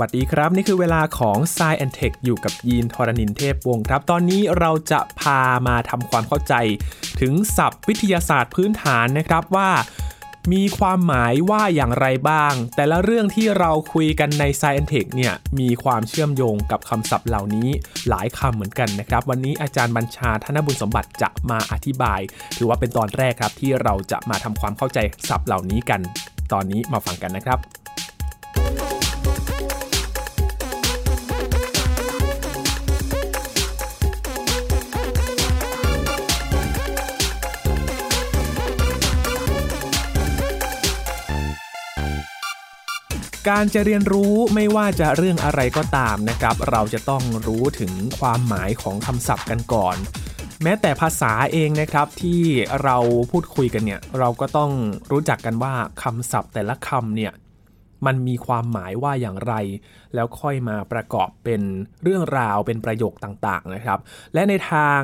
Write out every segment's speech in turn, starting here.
วัสดีครับ นี่คือเวลาของ s ซแอนเทคอยู่กับยีนทรณินเทพวงศ์ครับ ตอนนี้เราจะพามาทำความเข้าใจ ถึงศัพท์วิทยาศาสตร์พื้นฐานนะครับว่ามีความหมายว่าอย่างไรบ้าง แต่ละเรื่องที่เราคุยกันใน s ซแอนเทคเนี่ยมีความเชื่อมโยงกับคำศัพท์เหล่านี้หลายคำเหมือนกันนะครับ วันนี้อาจารย์บัญชาธนบุญสมบัติจะมาอธิบาย ถือว่าเป็นตอนแรกครับที่เราจะมาทำความเข้าใจศัพท์เหล่านี้กัน ตอนนี้มาฟังกันนะครับ การจะเรียนรู้ไม่ว่าจะเรื่องอะไรก็ตามนะครับ เราจะต้องรู้ถึงความหมายของคำศัพท์กันก่อน แม้แต่ภาษาเองนะครับที่เราพูดคุยกันเนี่ย เราก็ต้องรู้จักกันว่าคำศัพท์แต่ละคำเนี่ยมันมีความหมายว่าอย่างไร แล้วค่อยมาประกอบเป็นเรื่องราวเป็นประโยคต่างๆนะครับ และในทาง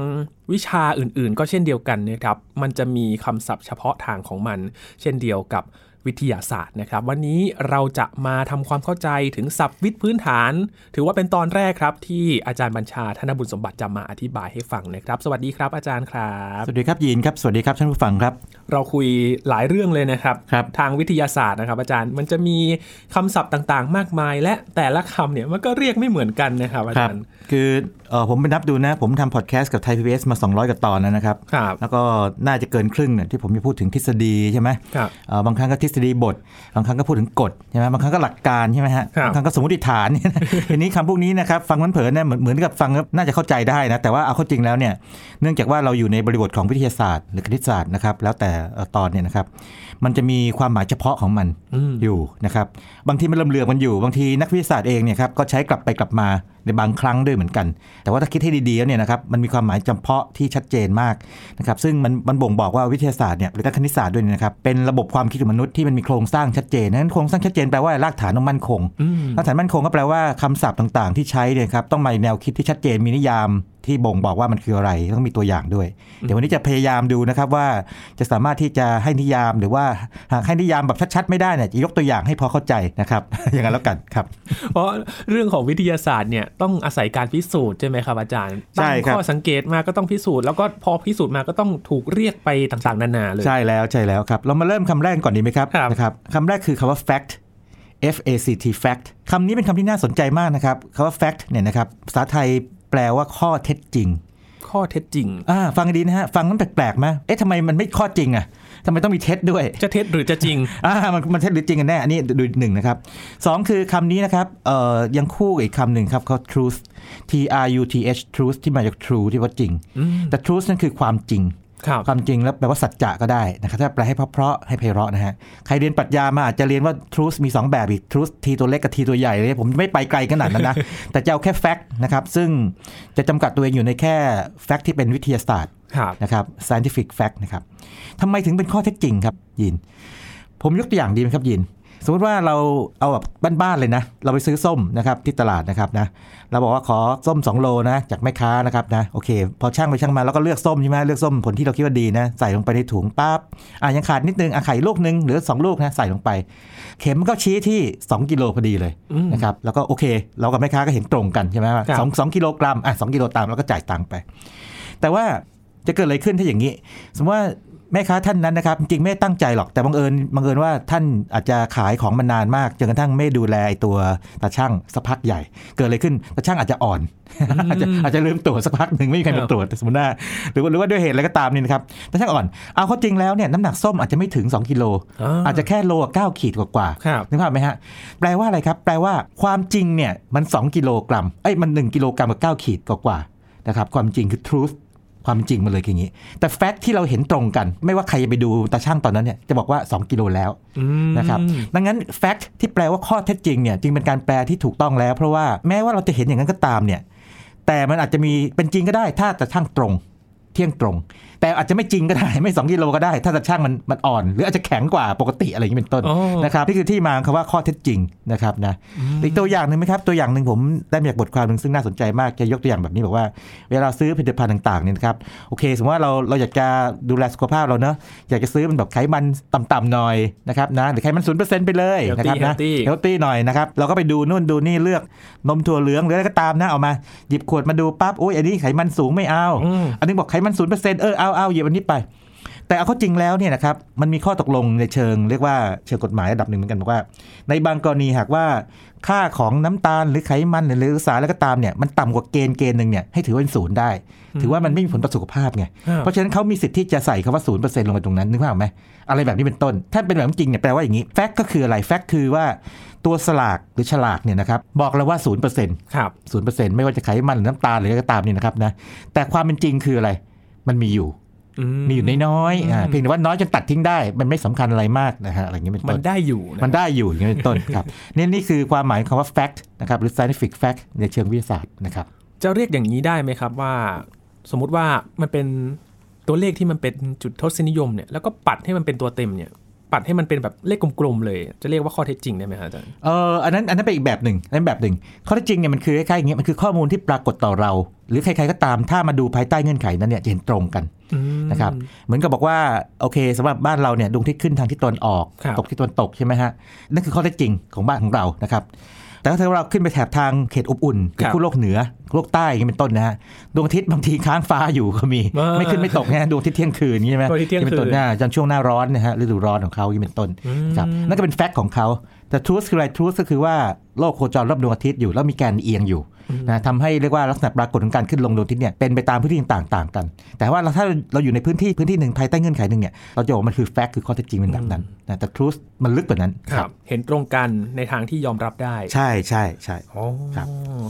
วิชาอื่นๆ ก็เช่นเดียวกันนะครับ มันจะมีคำศัพท์เฉพาะทางของมัน เช่นเดียวกับ วิทยาศาสตร์นะครับ วันนี้เราจะมาทำความเข้าใจถึงศัพท์วิทย์พื้นฐาน ถือว่าเป็นตอนแรกครับ ที่อาจารย์บัญชาธนบุญสมบัติจะมาอธิบายให้ฟังนะครับ สวัสดีครับอาจารย์ครับ สวัสดีครับยีนครับ สวัสดีครับท่านผู้ฟังครับ เราคุยหลายเรื่องเลยนะครับครับทางวิทยาศาสตร์นะครับ อาจารย์มันจะมีคำศัพท์ต่างๆ มากมาย และแต่ละคำเนี่ยมันก็เรียกไม่เหมือนกันนะครับอาครัจารย์คือเออผมไปนับดูนะ ผมทำพอดแคสต์กับไทยพีบีมา 200กว่าตอนแล้วนะครับครับแล้วก็น่าจะเกินครึ่งเนี่ยที่ผมจะพูดถึงทฤษฎีใช่ไหมครับเอ่อบางครั้งก็ทฤษฎีบท บางครั้งก็พูดถึงกฎใช่ไหมบางครั้งก็หลักการใช่ไหมฮะครับบางครั้งก็สมมติฐานทีนี้คำพวกนี้นะครับฟังมันเผินๆเนี่ยเหมือนเหมือนกับฟังแล้วน่าจะเข้าใจได้นะแต่ว่าเอาเข้าจริงแล้วเนี่ยเนื่องจากว่าเราอยู่ในบริบทของวิทยาศาสตร์ หรือคณิตศาสตร์นะครับแล้วแต่เอ่อตอนเนี่ยนะครับ มันจะมีความหมายเฉพาะของมันอืมอยู่นะครับ บางทีมันลำเลือกมันอยู่ บางทีนักวิทยาศาสตร์เองเนี่ยครับก็ใช้กลับไปกลับมาในบางครั้งด้วยเหมือนกัน แต่ว่าถ้าคิดให้ดีๆแล้วเนี่ยนะครับมันมีความหมายจำเพาะที่ชัดเจนมากนะครับซึ่งมันมันบ่งบอกว่าวิทยาศาสตร์เนี่ยหรือนักคณิตศาสตร์ด้วยเนยนะครับเป็นระบบความคิดของมนุษย์ที่มันมีโครงสร้างชัดเจนนั้นโครงสร้างชัดเจนแปลว่ารากฐานต้องมั่นคงอืมรากฐานมั่นคงก็แปลว่าคำศัพท์ต่างๆ ที่ใช้เนี่ยครับต้องมีแนวคิดที่ชัดเจนมีนิยามที่บ่งบอกว่ามันคืออะไรต้องมีตัวอย่างด้วย เดี๋ยววันนี้จะพยายามดูนะครับว่าจะสามารถที่จะให้นิยามหรือว่าหากให้นิยามแบบชัดๆ ไม่ได้เนี่ยจะยกตัวอย่างให้พอเข้าใจนะครับ อย่างนั้นแล้วกันครับ เพราะเรื่องของวิทยาศาสตร์เนี่ยต้องอาศัยการพิสูจน์ใช่ไหมครับอาจารย์ใช่ตั้งครับข้อสังเกตมาก็ต้องพิสูจน์แล้วก็พอพิสูจน์มาก็ต้องถูกเรียกไปต่างๆ นานาเลย ใช่แล้วใช่แล้วครับ เรามาเริ่มคำแรกก่อนดีไหมครับครับนะครับคำแรกคือคำว่า fact F A C T fact คำนี้เป็นคำที่น่าสนใจมากนะครับคำว่า fact เนี่ยนะครับภาษาไทยแปลว่าข้อเท็จจริง ข้อเท็จจริง อ่า ฟังให้ดีนะฮะ ฟังนั้นแปลกๆไหมเอ๊ะทำไมมันไม่ข้อจริงอะทำไมต้องมีเท็จด้วย จะเท็จหรือจะจริง อ่า มันมันเท็จหรือจริงกันแน่ อันนี้ดูหนึ่งนะครับสองคือคำนี้นะครับ เอ่อ ยังคู่กับอีกคำหนึ่งครับเขา truth T R U T H truth ที่มาจาก true ที่ว่าจริงอืมแต่ truth นั่นคือความจริง ครับความจริงแล้วแปลว่าสัจจะก็ได้นะครับถ้าแปลให้เพราะๆให้ไพเราะนะฮะใครเรียนปรัชญามาอาจจะเรียนว่า truth มี 2 แบบอีก truth ทีตัวเล็กกับทีตัวใหญ่เลยผมไม่ไปไกลขนาดนั้นนะ แต่จะเอาแค่ fact นะครับซึ่งจะจำกัดตัวเองอยู่ในแค่ fact ที่เป็นวิทยาศาสตร์ครับนะครับ scientific fact นะครับทำไมถึงเป็นข้อเท็จจริงครับยิน ผมยกตัวอย่างดีไหมครับยิน สมมติว่าเราเอาแบบบ้านๆเลยนะ เราไปซื้อส้มนะครับที่ตลาดนะครับนะเราบอกว่าขอส้ม 2 โลนะ จากแม่ค้านะครับนะโอเค พอช่างไปช่างมาเราก็เลือกส้มใช่ไหมเลือกส้มผลที่เราคิดว่าดีนะ ใส่ลงไปในถุงปั๊บอะยังขาดนิดนึงอะไข่ลูกนึงหรือ 2 ลูกนะใส่ลงไป เข็มก็ชี้ที่ 2 กิโลพอดีเลยอืมนะครับแล้วก็โอเค เรากับแม่ค้าก็เห็นตรงกันใช่ไหมว่าครับสองสองกิโลกรัมอะสองกิโลตามแล้วก็จ่ายตังค์ไป แต่ว่าจะเกิดอะไรขึ้นถ้าอย่างนี้ สมมติว่า แม่ค้าท่านนั้นนะครับ จริงๆไม่ได้ตั้งใจหรอกแต่บังเอิญบังเอิญว่าท่านอาจจะขายของมานานมากจนกระทั่งไม่ดูแลไอ้ตัวตาช่างสักพักใหญ่ เกิดอะไรขึ้นตาช่างอาจจะอ่อน อาจจะอาจจะลืมตรวจสักพักหนึ่งไม่มีใครครัมาบตรวจสมมติว่าหรือว่าหรือว่าด้วยเหตุอะไรก็ตามนี่นะครับตาชั่งอ่อนเอาเข้าจริงแล้วเนี่ยน้ำหนักส้มอาจจะไม่ถึง 2กิโลอาจจะแค่โลเก้าขีดกว่าๆครับนึกภาพไหมฮะแปลว่าอะไรครับ แปลว่าความจริงเนี่ยมัน 2 กิโลกรัมเอ้ยมัน 1 กิโลกรัมกับ9ขีดกว่าๆนะครับความจริงคือ truth ความจริงมันเลยคืออย่างนี้ แต่ fact ที่เราเห็นตรงกัน ไม่ว่าใครจะไปดูตาชั่งตอนนั้นเนี่ยจะบอกว่า 2 กิโลแล้วอืมนะครับดังนั้น fact ที่แปลว่าข้อเท็จจริงเนี่ยจึงเป็นการแปลที่ถูกต้องแล้ว เพราะว่าแม้ว่าเราจะเห็นอย่างนั้นก็ตามเนี่ยแต่มันอาจจะมีเป็นจริงก็ได้ถ้าตาช่างตรง เที่ยงตรง แต่อาจจะไม่จริงก็ได้ไม่ 2 กิโลก็ได้ ถ้าจะช่างมันมันอ่อน หรืออาจจะแข็งกว่าปกติอะไรอย่างนี้เป็นต้นอ๋อนะครับนี่คือที่มาของคำว่าข้อเท็จจริงนะครับนะอีกตัวอย่างหนึ่งไหมครับตัวอย่างหนึ่งผมได้มาจากบทความหนึ่งซึ่งน่าสนใจมากจะยกตัวอย่างแบบนี้บอกว่า เวลาซื้อผลิตภัณฑ์ต่างๆเนี่ยนะครับโอเค สมมติว่าเราเราอยากจะดูแลสุขภาพเราเนอะอยากจะซื้อมันแบบไขมันต่ำๆหน่อยนะครับนะหรือไขมันศูนเปอร์เซ็นต์ไปเลยนะครับนะ Healthy เฮลตี้หน่อยนะครับเราก็ไปดูนู่นดูนี่เลือกนมถั่วเหลืองหรืออะไรก็ตามนะเอามาหยิบขวดมาดูปั๊บโอ้ยอันนี้ไขมันสูงไม่เอาอืมอันนี้บอกไขมันศูนเปอร์เซ็นต์เออเอาเอาหยิบอันนี้ไป แต่เอาเข้าจริงแล้วเนี่ยนะครับมันมีข้อตกลงในเชิง เรียกว่าเชิงกฎหมายระดับหนึ่งเหมือนกันบอกว่า ในบางกรณีหากว่าค่าของน้ำตาลหรือไขมันหรือสารแล้วก็ตามเนี่ยมันต่ำกว่าเกณฑ์เกณฑ์หนึ่งเนี่ยให้ถือว่าเป็นศูนย์ได้ ถือว่ามันไม่มีผลต่อสุขภาพไงครับเพราะฉะนั้นเขามีสิทธิ์ที่จะใส่คำว่าศูนย์เปอร์เซ็นต์ลงไปตรงนั้นนึกภาพออกไหมอะไรแบบนี้เป็นต้น ถ้าเป็นแบบนั้นจริงเนี่ยแปลว่าอย่างนี้แฟกก็คืออะไรแฟกคือว่าตัวสลากหรือฉลากเนี่ยนะครับบอกเราว่าศูนย์เปอร์เซ็นต์ครับศูนย์เปอร์เซ็นต์ไม่ว่าจะไขมันหรือน้ำตาลหรืออะไรก็ตามนี่นะครับนะแต่ความเป็นจริงคืออะไร มันมีอยู่อืมีอยู่น้อยๆอ่าเพียงแต่ว่าน้อยจนตัดทิ้งได้ มันไม่สำคัญอะไรมากนะฮะอะไรอย่างนี้เป็นมัต้นนได้อยู่ะมันได้อยู่อย่างนี้เป็นต้นครับนี่นี่คือความหมายของคำว่า fact นะครับหรือ scientific fact ในเชิงวิทยาศาสตร์นะครับ จะเรียกอย่างนี้ได้ไหมครับว่า สมมุติว่ามันเป็นตัวเลขที่มันเป็นจุดทศนิยมเนี่ยแล้วก็ปัดให้มันเป็นตัวเต็มเนี่ย ปัดให้มันเป็นแบบเลขกลมๆเลย จะเรียกว่าข้อเท็จจริงได้ไหมครับอาจารย์เอออันนั้นอันนั้นเป็นอีกแบบหนึ่งอันนั้นแบบหนึ่งข้อเท็จจริงเนี่ยมันคือคล้ายๆอย่างเงี้ยมันคือข้อมูลที่ปรากฏต่อเรา หรือใครๆก็ตามถ้ามาดูภายใต้เงื่อนไขนั้นเนี่ยจะเห็นตรงกันอืมนะครับเหมือนกับบอกว่าโอเคสำหรับบ้านเราเนี่ยดวงอาทิตย์ขึ้นทางทิศตะวันออกครับตกทิศตะวันตกใช่ไหมฮะนั่นคือข้อเท็จจริงของบ้านของเรานะครับ แต่ถ้าเราขึ้นไปแถบทางเขตอบอุ่นหรือขั้วโลกเหนือโลกใต้อย่างนี้เป็นต้นนะฮะดวงอาทิตย์บางทีค้างฟ้าอยู่ก็มีอ่าไม่ขึ้นไม่ตกนะดวงอาทิตย์เที่ยงคืนอย่างนี้ใช่ไหมดวงอาทิตย์เที่ยงคืนเป็นต้นหน้าจนช่วงหน้าร้อนนะฮะฤดูร้อนของเขาอย่างนี้เป็นต้นครับนั่นก็เป็นแฟกต์ของเขา แต่ truth คืออะไร truth ก็คือว่าโลกโคจรรอบดวงอาทิตย์อยู่แล้วมีแกนเอียงอยู่นะทำให้เรียกว่าลักษณะปรากฏของการขึ้นลงดวงอาทิตย์เนี่ยเป็นไปตามพื้นที่ต่างๆกัน แต่ว่าเราถ้าเราอยู่ในพื้นที่พื้นที่หนึ่งภายใต้เงื่อนไขหนึ่งเนี่ยเราจะบอกว่ามันคือแฟกต์คือข้อเท็จจริงเป็นแบบนั้นนะแต่ truth มันลึกกว่านั้นครับ เห็นตรงกันในทางที่ยอมรับได้ ใช่ใช่ใช่อ๋อครับ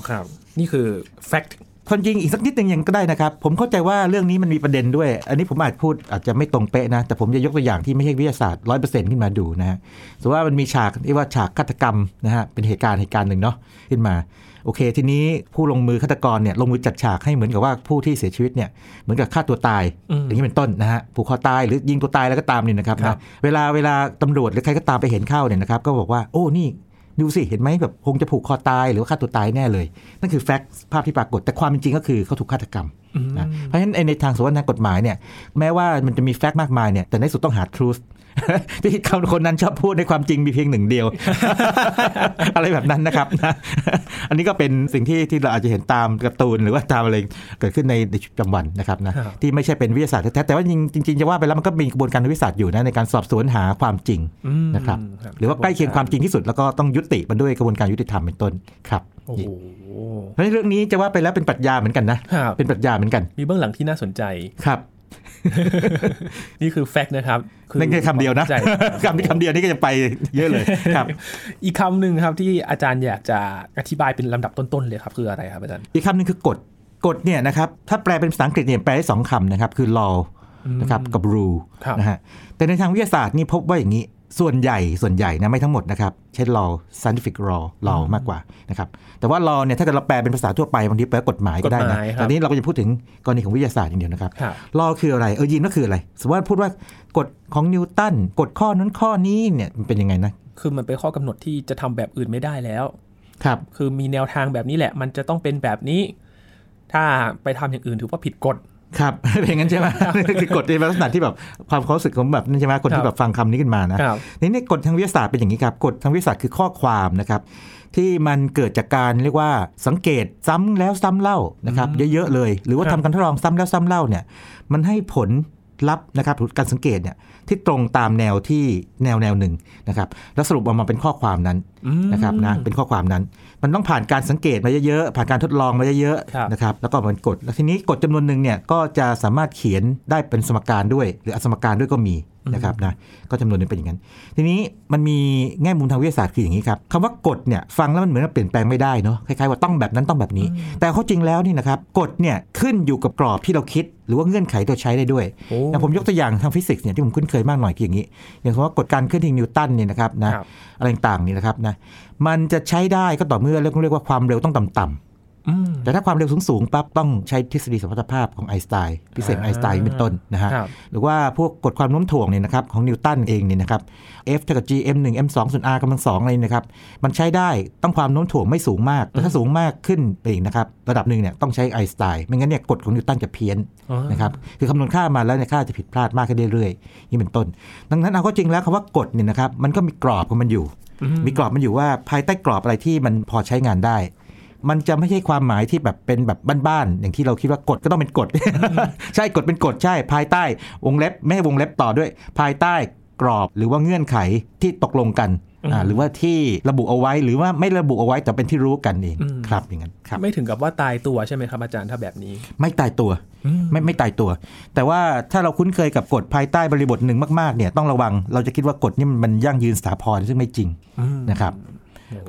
ครับ นี่คือ fact คนจริงอีกสักนิดหนึ่งยังก็ได้นะครับ ผมเข้าใจว่าเรื่องนี้มันมีประเด็นด้วย อันนี้ผมอาจพูดอาจจะไม่ตรงเป๊ะนะ แต่ผมจะยกตัวอย่างที่ไม่ใช่วิทยาศาสตร์ร้อยเปอร์เซ็นต์ขึ้นมาดูนะฮะสมมติว่ามันมีฉากที่ว่าฉากฆาตกรรมนะฮะเป็นเหตุการณ์เหตุการณ์หนึ่งเนาะขึ้นมา โอเค ทีนี้ผู้ลงมือฆาตกรเนี่ยลงมือจัดฉากให้เหมือนกับว่าผู้ที่เสียชีวิตเนี่ยเหมือนกับฆ่าตัวตายอืมอย่างนี้เป็นต้นนะฮะผูกคอตายหรือยิงตัวตายแล้วก็ตามนี่นะครับครันะบเวลาเวลาตำรวจหรือใครก็ตามไปเห็นเข้าเนี่ยนะครับก็บอกว่าโอ้นี่ ดูสิเห็นไหมแบบคงจะผูกคอตายหรือว่าฆ่าตัวตายแน่เลย นั่นคือแฟกต์ภาพที่ปรากฏ แต่ความเป็นจริงก็คือเขาถูกฆาตกรรมนะเพราะฉะนั้นไอ้ในทางสมมติทางกฎหมายเนี่ยแม้ว่ามันจะมีแฟกต์มากมายเนี่ยแต่ในสุดต้องหา truth ที่เขาคนนั้นชอบพูดในความจริงมีเพียงหนึ่งเดียว อะไรแบบนั้นนะครับนะอันนี้ก็เป็นสิ่งที่ที่เราอาจจะเห็นตามการ์ตูนหรือว่าตามอะไรเกิดขึ้นในในชีวิตประจำวันนะครับนะครับที่ไม่ใช่เป็นวิทยาศาสตร์แท้ๆแต่ว่าจริงจริงๆจะว่าไปแล้วมันก็มีกระบวนการทางวิทยาศาสตร์อยู่นะในการสอบสวนหาความจริงอืมนะครับ หรือว่าใกล้เคียงความจริงที่สุดแล้วก็ต้องยุติมันด้วยกระบวนการยุติธรรมเป็นต้นครับโอ้โหเพราะฉะนั้นเรื่องนี้จะว่าไปแล้วเป็นปรัชญาเหมือนกันนะครับเป็นปรัชญาเหมือนกัน มีเบื้องหลังที่น่าสนใจ ครับ นี่คือ fact นะครับอนั่นแค่คำเดียวนะใช่คำนี้คำเดียวนี่ก็จะไปเยอะเลยครับ อีกคำหนึ่งครับที่อาจารย์อยากจะอธิบายเป็นลำดับต้นๆเลยครับคืออะไรครับอาจารย์อีกคำหนึ่งคือกฎกฎเนี่ยนะครับถ้าแปลเป็นภาษาอังกฤษเนี่ยแปลได้สองคำนะครับคือ law นะครับกับ rule ครับนะฮะแต่ในทางวิทยาศาสตร์นี่พบว่าอย่างนี้ ส่วนใหญ่ส่วนใหญ่นะไม่ทั้งหมดนะครับใช้ law scientific law law มากกว่านะครับแต่ว่า law เนี่ยถ้าเกิดเราแปลเป็นภาษาทั่วไปบางทีแปลว่ากฎหมายก็ได้กฎหนะมายครับแต่นี้เราก็จะพูดถึงกรณีของวิทยาศาสตร์อย่างเดียวนะครับครับ law คืออะไรเออยีนก็คืออะไร สมมติว่าพูดว่ากฎของนิวตันกฎข้อนั้นข้อนี้เนี่ยมันเป็นยังไงนะคือมันเป็นข้อกำหนดที่จะทำแบบอื่นไม่ได้แล้วครับคือมีแนวทางแบบนี้แหละ มันจะต้องเป็นแบบนี้ ถ้าไปทำอย่างอื่นถือว่าผิดกฎ ครับเป็นอย่างนั้นใช่ไหมคือกฎในลักษณะที่แบบความความรู้สึกของแบบนั่นใช่ไหมคนครัที่บแบบฟังคำนี้ขึ้นมานะครับนี่นี่กฎทางวิทยาศาสตร์เป็นอย่างนี้ครับกฎทางวิทยาศาสตร์คือข้อความนะครับ ที่มันเกิดจากการเรียกว่าสังเกตซ้ำแล้วซ้ำเล่านะครับ เยอะๆเลย หรือว่าครัทำบการทดลองซ้ำแล้วซ้ำเล่าเนี่ย มันให้ผลลัพธ์นะครับหรือการสังเกตเนี่ยที่ตรงตามแนวที่แนวแนวหนึ่งนะครับ แล้วสรุปออกมาเป็นข้อความนั้นอืมนะครับนะเป็นข้อความนั้น มันต้องผ่านการสังเกตมาเยอะๆผ่านการทดลองมาเยอะครับๆนะครับแล้วก็มันกฎแล้วทีนี้กฎจำนวนหนึ่งเนี่ยก็จะสามารถเขียนได้เป็นสมการด้วย หรืออสมการด้วยก็มี นะครับนะก็จำนวนหนึงเป็นอย่างนั้น ทีนี้มันมีแง่มุมทางวิทยาศาสตร์คืออย่างนี้ครับคำว่ากฎเนี่ยฟังแล้วมันเหมือนว่าเปลี่ยนแปลงไม่ได้เนาะคล้ายๆว่าต้องแบบนั้นต้องแบบนี้ แต่ข้อจริงแล้วนี่นะครับกฎเนี่ยขึ้นอยู่กับกรอบที่เราคิด หรือว่าเงื่อนไขที่เราใช้ได้ด้วยโอ้อย่างผมยกตัวอย่างทางฟิสิกส์เนี่ยที่ผมคุ้นเคยมากหน่อยคืออย่างนี้ อย่างเช่นว่ากฎการเคลื่อนที่นิวตันเนี่ยนะครับนะครับอะไรต่างๆนี่นะครับนะมันจะใช้ได้ก็ต่อเมื่อเรียกเรียกว่าความเร็วต้องต่ำอืม แต่ถ้าความเร็วสูงๆปั๊บต้องใช้ทฤษฎีสมรรถภาพของไอน์สไตน์พิเศษอ่าไอน์สไตน์เป็นต้นนะฮะครับหรือว่าพวกกฎความโน้มถ่วงเนี่ยนะครับของนิวตันเองเนี่ยนะครับ F เท่ากับ g m 1 m 2ส่วน r กำลังสองอะไรนะครับ มันใช้ได้ต้องความโน้มถ่วงไม่สูงมาก แต่ถ้าสูงมากขึ้นไปอีกนะครับ ระดับหนึ่งเนี่ยต้องใช้ไอน์สไตน์ไม่งั้นเนี่ยกฎของนิวตันจะเพี้ยนอ๋อนะครับคือคำนวณค่ามาแล้วเนี่ยค่าจะผิดพลาดมากขึ้นเรื่อยๆนี่เป็นต้น ดังนั้นเอาก็จริงแล้วคำว่ากฎเนี่ยนะครับมันก็มีกรอบของมันอยู่อืมีกรอบมันอยู่ว่าภายใต้กรอบอะไรที่มันพอใช้งานได้ มันจะไม่ใช่ความหมายที่แบบเป็นแบบบ้านๆอย่างที่เราคิดว่ากฎก็ต้องเป็นกฎ ใช่กฎเป็นกฎใช่ภายใต้วงเล็บไม่ให้วงเล็บต่อด้วย ภายใต้กรอบหรือว่าเงื่อนไขที่ตกลงกันอ่าหรือว่าที่ระบุเอาไว้หรือว่าไม่ระบุเอาไว้แต่เป็นที่รู้กันเองครับอย่างนั้นครับ ไม่ถึงกับว่าตายตัวใช่ไหมครับอาจารย์ถ้าแบบนี้ ไม่ตายตัวไม่ไม่ตายตัว แต่ว่าถ้าเราคุ้นเคยกับกฎภายใต้บริบทหนึ่งมากๆเนี่ยต้องระวังเราจะคิดว่ากฎนี่มันมันยั่งยืนสถาพรซึ่งไม่จริงอืมนะครับ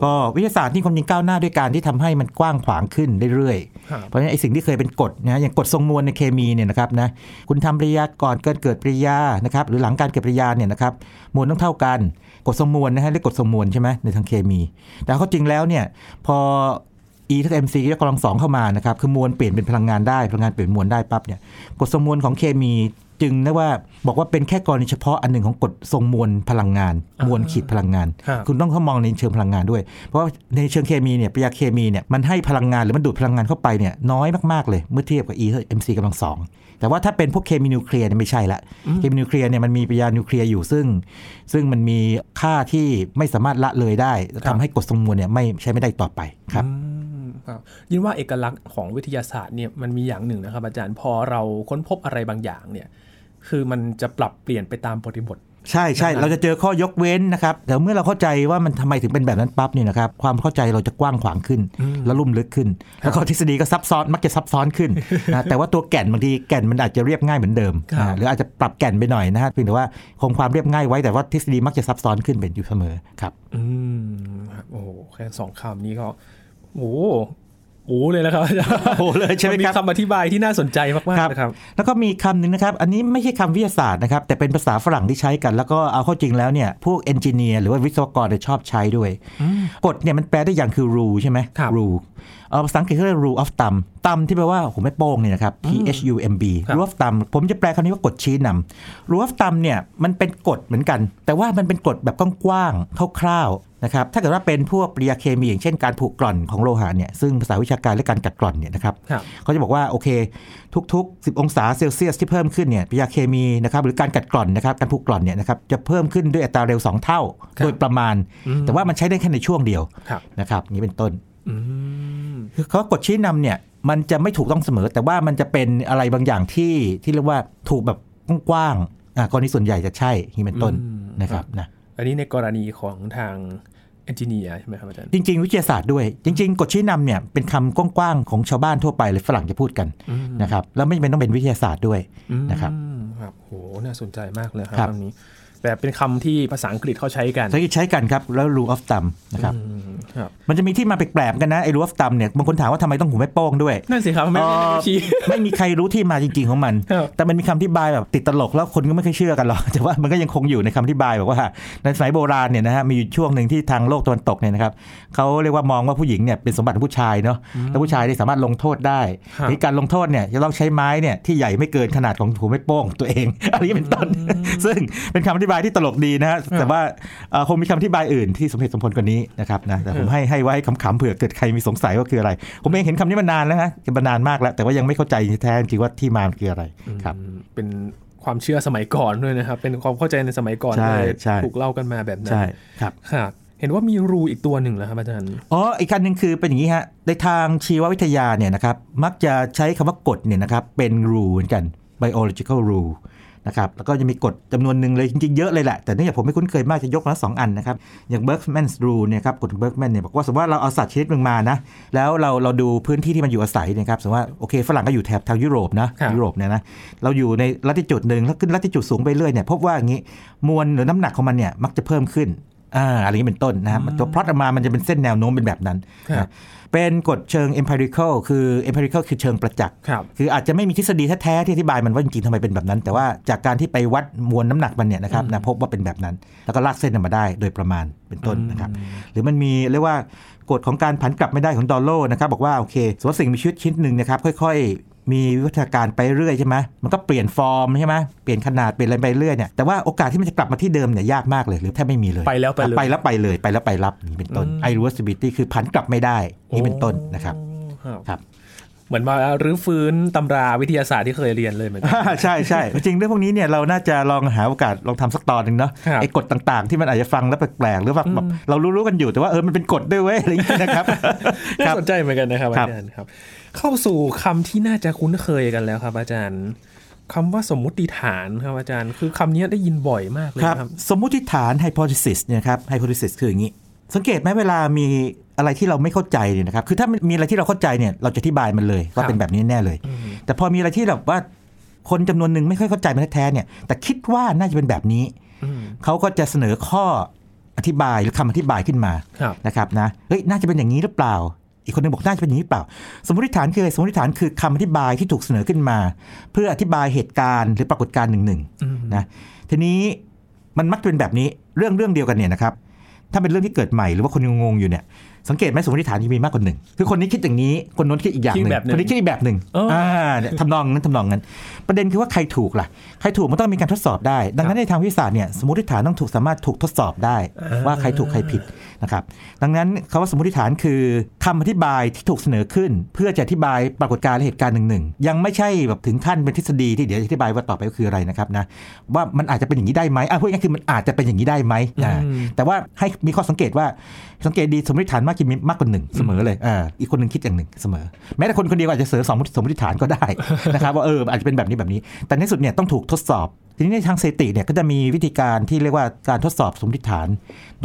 ก็วิทยาศาสตร์ที่ความจริงก้าวหน้าด้วยการที่ทำให้มันกว้างขวางขึ้นเรื่อยๆครับเพราะฉะนั้นไอ้สิ่งที่เคยเป็นกฎนะอย่างกฎทรงมวลในเคมีเนี่ยนะครับนะคุณทำปริยาก่อนเกิดเกิดปริยานะครับหรือหลังการเกิดปริยาเนี่ยนะครับมวลต้องเท่ากันกฎทรงมวลนะฮะเรียกกฎทรงมวลใช่ไหมในทางเคมี แต่ข้อจริงแล้วเนี่ยพอ E เท่ากับ mc ยกกำลังสองเข้ามานะครับคือมวลเปลี่ยนเป็นพลังงานได้พลังงานเปลี่ยนเป็นมวลได้ปั๊บเนี่ยกฎทรงมวลของเคมี จึงนะว่าบอกว่าเป็นแค่กรณีเฉพาะอันหนึ่งของกฎทรงมวลพลังงาน มวลขีดพลังงานครับคุณต้องเข้ามองในเชิงพลังงานด้วย เพราะว่าในเชิงเคมีเนี่ยปริยาเคมีเนี่ยมันให้พลังงานหรือมันดูดพลังงานเข้าไปเนี่ยน้อยมากๆเลยเมื่อเทียบกับ E เท่า mc กำลังสองแต่ว่าถ้าเป็นพวกเคมีนิวเคลียร์เนี่ยไม่ใช่ละเคมีนิวเคลียร์เนี่ยมันมีปริยานิวเคลียร์อยู่ซึ่ง ซึ่งมันมีค่าที่ไม่สามารถละเลยได้ทำให้กฎทรงมวลเนี่ยไม่ใช้ไม่ได้ต่อไปครับอืมครับยินว่าเอกลักษณ์ของวิทยาศาสตร์เนี่ยมันมีอย่างหนึ่งนะครับอาจารย์พอเราค้นพบอะไรบางอย่างเนี่ย คือมันจะปรับเปลี่ยนไปตามบริบทใช่ใช่นะครับเราจะเจอข้อยกเว้นนะครับแต่เมื่อเราเข้าใจว่ามันทำไมถึงเป็นแบบนั้นปั๊บเนี่ยนะครับความเข้าใจเราจะกว้างขวางขึ้น และลุ่มลึกขึ้น แล้วก็ทฤษฎีก็ซับซ้อนมักจะซับซ้อนขึ้นนะแต่ว่าตัวแก่นบางทีแก่นมันอาจจะเรียบง่ายเหมือนเดิมครับอ่าหรืออาจจะปรับแก่นไปหน่อยนะฮะเพียงแต่ว่าคงความเรียบง่ายไว้แต่ว่าทฤษฎีมักจะซับซ้อนขึ้นเป็นอยู่เสมอครับ อืมครับโอ้โหแค่สองคำนี้ก็โอ้ โหโอ้โหเลยนะครับอาจารย์โอ้โหเลยใช่ไหมนมีครับคำอธิบายที่น่าสนใจมากๆนะครับ แล้วก็มีคำหนึ่งนะครับ อันนี้ไม่ใช่คำวิทยาศาสตร์นะครับ แต่เป็นภาษาฝรั่งที่ใช้กัน แล้วก็เอาเข้าจริงแล้วเนี่ย พวกเอนจิเนียร์หรือว่าวิศวกรเนี่ยชอบใช้ด้วย กฎเนี่ยมันแปลได้อย่างคือ rule ใช่ไหมครับ rule เออภาษาอังกฤษเขาเรียก rule of thumb thumb ที่แปลว่าผมไม่โป้งเนี่ยนะครับ T H U M B ครับ rule of thumb ผมจะแปลคำนี้ว่ากฎชี้นำ rule of thumb เนี่ยมันเป็นกฎเหมือนกัน แต่ว่ามันเป็นกฎแบบกว้างๆคร่าวๆ นะครับถ้าเกิดว่าเป็นพวกปริยาเคมีอย่างเช่นการผูกกร่อนของโลหะเนี่ยซึ่งภาษาวิชาการและการกัดกร่อนเนี่ยนะครับครับเขาจะบอกว่าโอเค ทุก ๆ 10 องศาเซลเซียสที่เพิ่มขึ้นเนี่ยปฏิกิริยาเคมีนะครับหรือการกัดกร่อนนะครับการผูกกร่อนเนี่ยนะครับจะเพิ่มขึ้นด้วยอัตราเร็ว 2 เท่าครับโดยประมาณ แต่ว่ามันใช้ได้แค่ในช่วงเดียวครับนะครับอย่างนี้เป็นต้นอืมคือเขากดชี้นำเนี่ยมันจะไม่ถูกต้องเสมอ แต่ว่ามันจะเป็นอะไรบางอย่างที่ที่เรียกว่าถูกแบบกว้างๆอ่ากรณีส่วนใหญ่จะใช่อย่างนี้เป็นต้นอืมนะครับนะอันนี้ในกรณีของทาง เอนจิเนียร์ใช่ไหมครับอาจารย์ จริง ๆ วิทยาศาสตร์ด้วย จริง ๆ กฎชี้นำเนี่ยเป็นคำกว้างๆของชาวบ้านทั่วไปเลยฝรั่งจะพูดกันนะครับแล้วไม่จำเป็นต้องเป็นวิทยาศาสตร์ด้วยนะครับอืมครับโหน่าสนใจมากเลยครับครับคำนี้แต่เป็นคำที่ภาษาอังกฤษเขาใช้กันใช้ใช้กันครับแล้ว rule of thumb นะครับอืมครับมันจะมีที่มาแปลกๆกันนะไอ้ rule of thumb เนี่ยบางคนถามว่าทำไมต้องหูไม่โป้งด้วยนั่นสิครับไม่ไม่ไม่ชี้ไม่มีใครรู้ที่มาจริงๆของมันครับแต่มันมีคำที่บายแบบติดตลกแล้วคนก็ไม่เคอยเชื่อกันหรอกแต่ว่ามันก็ยังคงอยู่ในคำที่บายบอกว่า ในสมัยโบราณเนี่ยนะฮะมีอยู่ช่วงหนึ่งที่ทางโลกตะวันตกเนี่ยนะครับเขาเรียกว่ามองว่าผู้หญิงเนี่ยเป็นสมบัติของผู้ชายเนาะแล้วผู้ชายที่สามารถลงโทษได้ครับที่การลงโทษเนี่ยจะต้องใช้ไม้เนี่ยที่ใหญ่ไม่เกินขนาดของหูไม่โป้งตัวเองอะไรอย่างนี้เป็นต้น ซึ่งเป็นคำอธิบายที่ตลกดีนะฮะแต่ว่าเอ่อคงมีคำอธิบายอื่นที่สมเหตุสมผลกว่านี้นะครับนะแต่ผมให้ให้ไว้ขำๆเผื่อเกิดใครมีสงสัยว่าคืออะไร ผมเองเห็นคำนี้มานานแล้วฮะมานานมากแล้ว แต่ว่ายังไม่เข้าใจแท้จริงว่าที่มามันคืออะไรครับอืมเป็นความเชื่อสมัยก่อนด้วยนะครับ เป็นความเข้าใจในสมัยก่อนใช่เลยใช่ถูกเล่ากันมาแบบนั้นใช่ครับครับเห็นว่ามีรูอีกตัวหนึ่งเหรอครับอาจารย์ อ๋อ อีกคันหนึ่งคือเป็นอย่างนี้ฮะ ในทางชีววิทยาเนี่ยนะครับ มักจะใช้คำว่ากฎเนี่ยนะครับ เป็น rule เหมือนกัน biological rule นะครับแล้วก็จะมีกฎจำนวนหนึ่งเลยจริงๆเยอะเลยแหละ แต่เนื่องจากผมไม่คุ้นเคยมากจะยกมาสองอันนะครับ อย่าง Berkman's rule เนี่ยครับกฎของ Berkman เนี่ยบอกว่าสมมติว่าเราเอาสัตว์ชนิดหนึ่งมานะแล้วเราเราดูพื้นที่ที่มันอยู่อาศัยเนะครับสมมติว่าโอเคฝรั่งก็อยู่แถบทางยุโรปนะครับยุโรปเนี่ยนะเราอยู่ในลัติจุดหนึ่งแล้วขึ้นลัติจุดสูงไปเรื่อยเนี่ยพบว่าอย่างนี้มวลหรือน้ำหนักของมันเนี่ยมักจะเพิ่มขึ้นอ่าอะไรอย่างนี้เป็นต้นนะฮะมันตัวพล็อตออกมามันจะเป็นเส้นแนวโน้มเป็นแบบนั้นครับนะ เป็นกฎเชิง empirical คือ empirical คือเชิงประจักษ์ครับคืออาจจะไม่มีทฤษฎีแท้ๆที่อธิบายมันว่าจริงๆทำไมเป็นแบบนั้น แต่ว่าจากการที่ไปวัดมวลน้ำหนักมันเนี่ยนะครับนะพบว่าเป็นแบบนั้น แล้วก็ลากเส้นออกมาได้โดยประมาณเป็นต้นนะครับ หรือมันมีเรียกว่า กฎของการผันกลับไม่ได้ของดอลโลนะครับบอกว่าโอเคสมมติสิ่งมีชีวิตชิ้นหนึ่งนะครับค่อยๆมีวิวัฒนาการไปเรื่อยใช่ไหมมันก็เปลี่ยนฟอร์มใช่ไหมเปลี่ยนขนาดเปลี่ยนอะไรไปเรื่อยเนี่ย แต่ว่าโอกาสที่มันจะกลับมาที่เดิมเนี่ยยากมากเลย หรือแทบไม่มีเลย ไปแล้วไปเลย ไปแล้วไปเลยไปแล้วไปรับอย่างนี้เป็นต้น irreversibility คือผันกลับไม่ได้ นี่เป็นต้นนะครับครับครับ เหมือนมารื้อฟื้นตำราวิทยาศาสตร์ที่เคยเรียนเลยเหมือนกันใช่ใช่จริงๆเรื่องพวกนี้เนี่ยเราน่าจะลองหาโอกาสลองทำสักตอนหนึ่งเนาะครับไอ้กฎต่างๆ ที่มันอาจจะฟังแล้วแปลกๆหรือว่าแบบเรารู้ๆกันอยู่แต่ว่าเออมันเป็นกฎด้วยเว้ยอะไรอย่างเงี้ยนะครับน่าสนใจเหมือนกันนะครับครัอาบจารย์ครับ เข้าสู่คำที่น่าจะคุ้นเคยกันแล้วครับอาจารย์คำว่าสมมุติฐานครับอาจารย์ คือคำนี้ได้ยินบ่อยมากเลยครับครับสมมุติฐาน hypothesis เนี่ยครับ hypothesis คืออย่างนี้ สังเกตไหมเวลามีอะไรที่เราไม่เข้าใจเนี่ยนะครับ คือถ้ามันมีอะไรที่เราเข้าใจเนี่ยเราจะอธิบายมันเลยว่าครับเป็นแบบนี้แน่เลย แต่พอมีอะไรที่แบบว่าคนจำนวนหนึ่งไม่ค่อยเข้าใจมันแท้ๆเนี่ย แต่คิดว่าน่าจะเป็นแบบนี้อืมเขาก็จะเสนอข้ออธิบายหรือคำอธิบายขึ้นมาครับนะครับนะเฮ้ยน่าจะเป็นอย่างนี้หรือเปล่า อีกคนหนึงบอกน่าจะเป็นอย่างนี้หรือเปล่า สมมติฐานคืออะไรสมมติฐานคือคำอธิบายที่ถูกเสนอขึ้นมา เพื่ออธิบายเหตุการณ์หรือปรากฏการณ์หนึ่งหนึ่งอืมนะทีนี้มันมักจะเป็นแบบนี้เรื่องเรื่องเดียวกันเนี่ยนะครับ ถ้าเป็นเรื่องที่เกิดใหม่หรือว่าคนยังงงอยู่เนี่ย สังเกตไหมสมมติฐานที่มีมากกว่าหนึ่งคือคนนี้คิดอย่างนี้คนโน้นคิดอีกอย่างหนึ่งคิดแบบหนึ่งคนนี้คิดอีกแบบหนึ่งเอออ่อ่าเนี่ยทำนองนั้นทำนองนั้น ประเด็นคือว่าใครถูกล่ะใครถูกมันต้องมีการทดสอบได้ ดังนั้นในทางวิทยาศาสตร์เนี่ยสมมติฐานต้องถูกสามารถถูกทดสอบได้ ว่าใครถูกใครผิดนะครับดังนั้นคำว่าสมมติฐานคือคำอธิบายที่ถูกเสนอขึ้น เพื่อจะอธิบายปรากฏการณ์และเหตุการณ์หนึ่งหนึ่งยังไม่ใช่แบบถึงขั้นเป็นทฤษฎีที่เดี๋ยวจะอธิบายว่าต่อไปก็คืออะไรนะครับนะว่ามันอาจจะเป็นอย่างนี้ได้ไหมอะพูดง่ายๆคือมันอาจจะเป็นอย่างนี้ได้ไหมอ่าอืมแต่ว่าให้มีข้อสังเกตว่า สังเกตดีสมมติฐานมากจะมีมากกว่าหนึ่งเสมอเลยอ่าอีกคนหนึ่งคิดอย่างหนึ่งเสมอ แม้แต่คนคนเดียวอาจจะเสนอสองสมมติฐานก็ได้นะครับว่าเอออาจจะเป็นแบบนี้แบบนี้ แต่ในสุดเนี่ยต้องถูกทดสอบ ทีนี้ในทางสถิติเนี่ยก็จะมีวิธีการที่เรียกว่าการทดสอบสมมติฐาน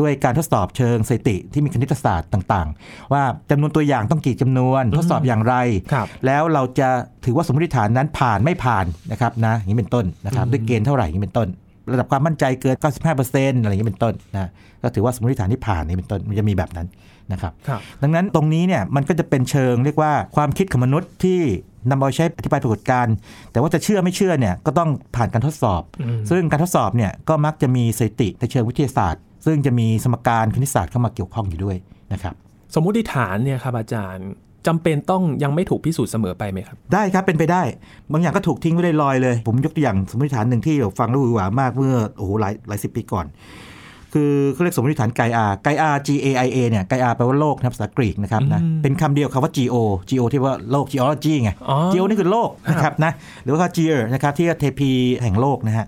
ด้วยการทดสอบเชิงสถิติที่มีคณิตศาสตร์ต่างๆ ว่าจำนวนตัวอย่างต้องกี่จำนวน ทดสอบอย่างไรครับแล้วเราจะถือว่าสมมติฐานนั้นผ่านไม่ผ่านนะครับนะอย่างนี้เป็นต้นนะครับด้วยเกณฑ์เท่าไหร่อย่างนี้เป็นต้น ระดับความมั่นใจเกิน 95%อะไรอย่างนี้เป็นต้นนะก็ถือว่าสมมติฐานที่ผ่านนี่เป็นต้นมันจะมีแบบนั้นนะครับครับดังนั้นตรงนี้เนี่ยมันก็จะเป็นเชิงเรียกว่าความคิดของมนุษย์ที่นำเอาใช้อธิบายปรากฏการณ์แต่ว่าจะเชื่อไม่เชื่อเนี่ยก็ต้องผ่านการทดสอบอืมซึ่งการทดสอบเนี่ยก็มักจะมีสถิติในเชิงวิทยาศาสตร์ ซึ่งจะมีสมการคณิตศาสตร์เข้ามาเกี่ยวข้องอยู่ด้วยนะครับสมมุติฐานเนี่ยครับอาจารย์ จำเป็นต้องยังไม่ถูกพิสูจน์เสมอไปไหมครับ ได้ครับเป็นไปได้ บางอย่างก็ถูกทิ้งไว้ลอยๆเลย ผมยกตัวอย่างสมมติฐานหนึ่งที่ฟังแล้วหวือหวามากเมื่อโอ้โหหลายหลายสิบปีก่อน คือเขาเรียกสมมติฐานไกอาไกอา G A I A เนี่ยไกอาแปลว่าโลกนะครับภาษากรีกนะครับนะอืมเป็นคำเดียวคำว่า G O G O ที่ว่าโลก geology ไงอ๋อ Geo นี่คือโลกนะครับนะหรือว่า Gear นะครับที่เทพีแห่งโลกนะฮะ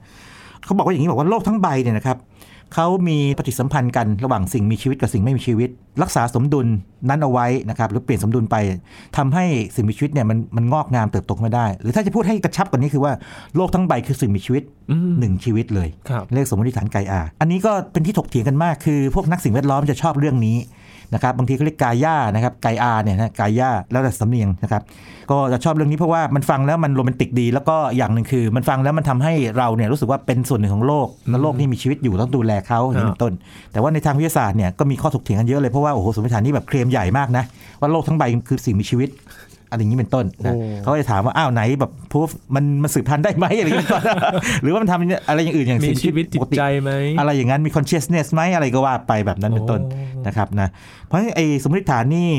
เขาบอกว่าอย่างนี้บอกว่าโลกทั้งใบเนี่ยนะครับ เขามีปฏิสัมพันธ์กันระหว่างสิ่งมีชีวิตกับสิ่งไม่มีชีวิต รักษาสมดุลนั้นเอาไว้นะครับหรือเปลี่ยนสมดุลไปทำให้สิ่งมีชีวิตเนี่ยมันมันงอกงามเติบโตขึ้นมาได้ หรือถ้าจะพูดให้กระชับกว่านี้คือว่าโลกทั้งใบคือสิ่งมีชีวิตอืมหนึ่งชีวิตเลยครับเรียกสมมติฐานไกอาอันนี้ก็เป็นที่ถกเถียงกันมากคือ พวกนักสิ่งแวดล้อมจะชอบเรื่องนี้ นะครับบางทีเขาเรียกกาย่านะครับไกอาเนี่ยนะกาย่าแล้วแต่สำเนียงนะครับก็จะชอบเรื่องนี้เพราะว่ามันฟังแล้วมันโรแมนติกดี แล้วก็อย่างหนึ่งคือ มันฟังแล้วมันทำให้เราเนี่ยรู้สึกว่าเป็นส่วนหนึ่งของโลกและโลกนี่มีชีวิตอยู่ต้องดูแลเขาอย่างเป็นต้น แต่ว่าในทางวิทยาศาสตร์เนี่ยก็มีข้อถกเถียงกันเยอะเลยเพราะว่าโอ้โหสมมติฐานนี่แบบเคลมใหญ่มากนะว่าโลกทั้งใบคือสิ่งมีชีวิต อะไรอย่างนี้เป็นต้นนะโอ้เขาก็จะถามว่าอ้าวไหนแบบพูฟมันมันสืบพันธุ์ได้ไหมอะไรอย่างนี้เป็นต้นหรือว่ามันทำอะไรอย่างอื่นอย่างมีสิ่งชีวิตจิปตกติใจไหมอะไรอย่างนั้นมี consciousness ไหมอะไรก็ว่าไปแบบนั้นเป็นต้นโอ้นะครับนะเพราะฉะนั้นไอ้สมมติฐานนี่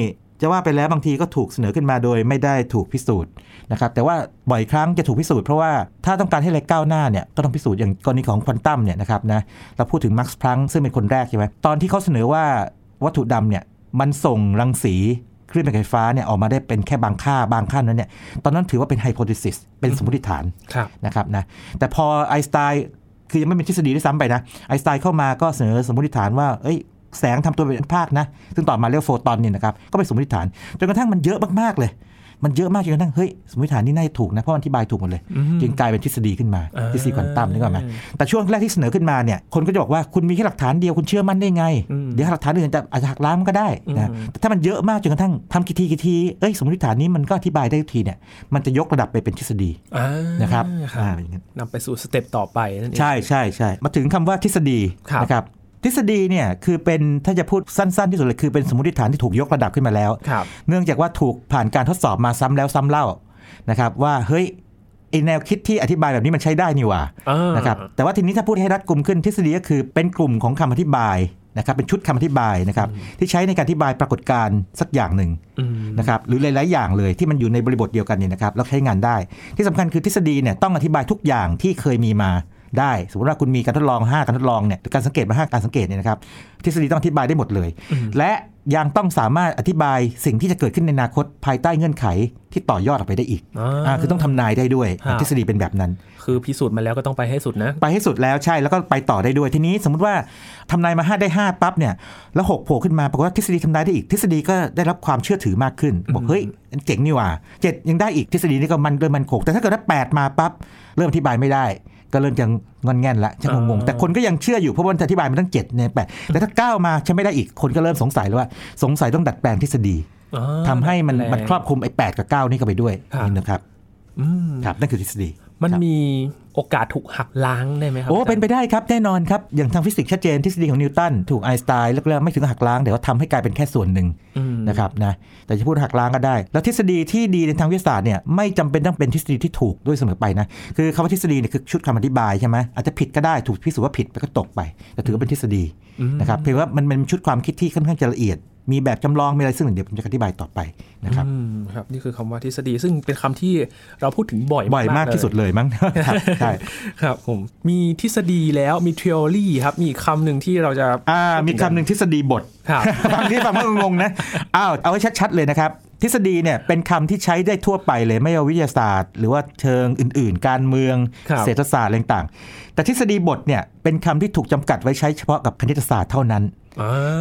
จะว่าไปแล้วบางทีก็ถูกเสนอขึ้นมาโดยไม่ได้ถูกพิสูจน์นะครับแต่ว่าบ่อยครั้งจะถูกพิสูจน์เพราะว่าถ้าต้องการให้อะไรก้าวหน้าเนี่ยก็ต้องพิสูจน์อย่างกรณีของควอนตัมเนี่ยนะครับนะเราพูดถึงมาร์คส์พลังซึ่งเป็นคนแรกใช่ไหมตอนที่เขาเสนอว่าวัตถุดำเนี่ยมันส่งรังสี คลื่นแม่เหล็กไฟฟ้าเนี่ยออกมาได้เป็นแค่บางค่าบางค่านั้นเนี่ยตอนนั้นถือว่าเป็นไฮโพ t ท s ซิสเป็นสมมติฐานครับนะครับนะแต่พอไอน์สไตน์คือยังไม่เป็นทฤษฎีด้วยซ้ำไปนะไอน์สไตน์เข้ามาก็เสนอสมมติฐานว่าเอ้ยแสงทำตัวเป็นภาคนะ ซึ่งต่อมาเรียกโฟตอนเนี่ยนะครับ ก็เป็นสมมติฐาน จนกระทั่งมันเยอะมาก ๆ เลย มันเยอะมากจนกระทั่งเฮ้ยสมมติฐานนี่น่าจะถูกนะเพราะมันอธิบายถูกหมดเลยอืมจึงกลายเป็นทฤษฎีขึ้นมาอ่าทฤษฎีควอนตัมนึกออกไหมแต่ช่วงแรกที่เสนอขึ้นมาเนี่ยคนก็จะบอกว่าคุณมีแค่หลักฐานเดียวคุณเชื่อมั่นได้ไงอืมเดี๋ยวหลักฐานอื่นจะอาจจะหักล้างมันก็ได้นะอืมแต่ถ้ามันเยอะมากจนกระทั่งทำกี่ทีกี่ทีเอ้ยสมมติฐานนี้มันก็อธิบายได้ทุกทีเนี่ยมันจะยกระดับไปเป็นทฤษฎีอ่านะครับครับอ่าเป็นอย่างนั้นนำไปสู่สเต็ปต่อไปนั่นเองใช่ใช่ใช่มาถึงคำว่าทฤษฎีครับนะครับ ทฤษฎีเนี่ยคือเป็นถ้าจะพูดสั้นๆที่สุดเลยคือเป็นสมมติฐานที่ถูกยกระดับขึ้นมาแล้วครับเนื่องจากว่าถูกผ่านการทดสอบมาซ้ำแล้วซ้ำเล่านะครับว่าเฮ้ยไอแนวคิดที่อธิบายแบบนี้มันใช้ได้นี่หว่าอ่านนะครับแต่ว่าทีนี้ถ้าพูดให้รัดกลุ่มขึ้นทฤษฎีก็คือเป็นกลุ่มของคำอธิบายนะครับเป็นชุดคำอธิบายนะครับที่ใช้ในการอธิบายปรากฏการณ์สักอย่างหนึ่งอืมนะครับหรือหลาย ๆ อย่างเลยที่มันอยู่ในบริบทเดียวกันเนี่ยนะครับแล้วใช้งานได้ ที่สำคัญคือทฤษฎีเนี่ยต้องอธิบายทุกอย่างที่เคยมีมา ได้ สมมติว่าคุณมีการทดลอง 5 การทดลองเนี่ยหรือการสังเกตมา5การสังเกตเนี่ยนะครับทฤษฎีต้องอธิบายได้หมดเลย และยังต้องสามารถอธิบายสิ่งที่จะเกิดขึ้นในอนาคตภายใต้เงื่อนไขที่ต่อยอดออกไปได้อีกอ่าอ่าคือต้องทำนายได้ด้วยครับทฤษฎีเป็นแบบนั้น คือพิสูจน์มาแล้วก็ต้องไปให้สุดนะ ไปให้สุดแล้วใช่แล้วก็ไปต่อได้ด้วย ทีนี้สมมุติว่าทำนายมา 5 ได้ 5 ปั๊บเนี่ยแล้ว6โผล่ขึ้นมาปรากฏว่าทฤษฎีทำนายได้อีกทฤษฎีก็ได้รับความเชื่อถือมากขึ้น บอกเฮ้ยเจ๋งนี่หว่าเจ็ดยังได้อีกทฤษฎีนี้ก็มันเริ่มมันคงแต่ถ้าเกิดว่า8มาปั๊บเริ่มอธิบายไม่ได้ ก็เริ่มจะงอนแง่นละจะงงอ่าๆแต่คนก็ยังเชื่ออยู่เพราะว่ามันอธิบายมาตั้ง7เนี่ยแปดแต่ถ้าเก้ามาใช้ไม่ได้อีกคนก็เริ่มสงสัยแล้วว่าสงสัยต้องดัดแปลงทฤษฎีอ่าทำให้มันแรงมันครอบคลุมไอ้แกับเก้านี่เข้าไปด้วยครับนี่นะครับอืมครับนั่นคือทฤษฎี มันครับมีโอกาสถูกหักล้างได้ไหมครัโอ้ เป็นไปได้ครับแน่นอนครับ อย่างทางฟิสิกส์ชัดเจนทฤษฎีของนิวตันถูกไอน์สไตน์แล้วก็ไม่ถึงหักล้างแต่ว่าทำให้กลายเป็นแค่ส่วนหนึ่งอืมนะครับนะแต่จะพูดหักล้างก็ได้ แล้วทฤษฎีที่ดีในทางวิทยาศาสตร์เนี่ยไม่จำเป็นต้องเป็นทฤษฎีที่ถูกด้วยเสมอไปนะคือคำว่าทฤษฎีเนี่ยคือชุดคำอธิบายใช่ไหมอาจจะผิดก็ได้ถูกพิสูจน์ว่าผิดไปก็ตกไปแต่ถือว่าเป็นทฤษฎีอืมนะครับเพียงว่ามันเป็นชุดความคิดที่ค่อนข้างจะละเอียด มีแบบจำลองมีอะไรซึ่งเดี๋ยวผมจะอธิบายต่อไปนะครับอืมครับ นี่คือคำว่าทฤษฎีซึ่งเป็นคำที่เราพูดถึงบ่อยบ่อยมากๆที่สุดเลยมั้งครับใช่ครับผมมีทฤษฎีแล้วมี theory ครับมีอีกคำหนึ่งที่เราจะอ่ามีคำหนึ่งทฤษฎีบทครับฟังที่ฟังไม่งงๆนะอ้าวเอาให้ชัดๆเลยนะครับทฤษฎีเนี่ยเป็นคำที่ใช้ได้ทั่วไปเลยไม่ว่าวิทยาศาสตร์ หรือว่าเชิงอื่น ๆ การเมืองครับเศรษฐศาสตร์อะไรต่างๆ แต่ทฤษฎีบทเนี่ยเป็นคำที่ถูกจำกัดไว้ใช้เฉพาะกับคณิตศาสตร์เท่านั้นอ่า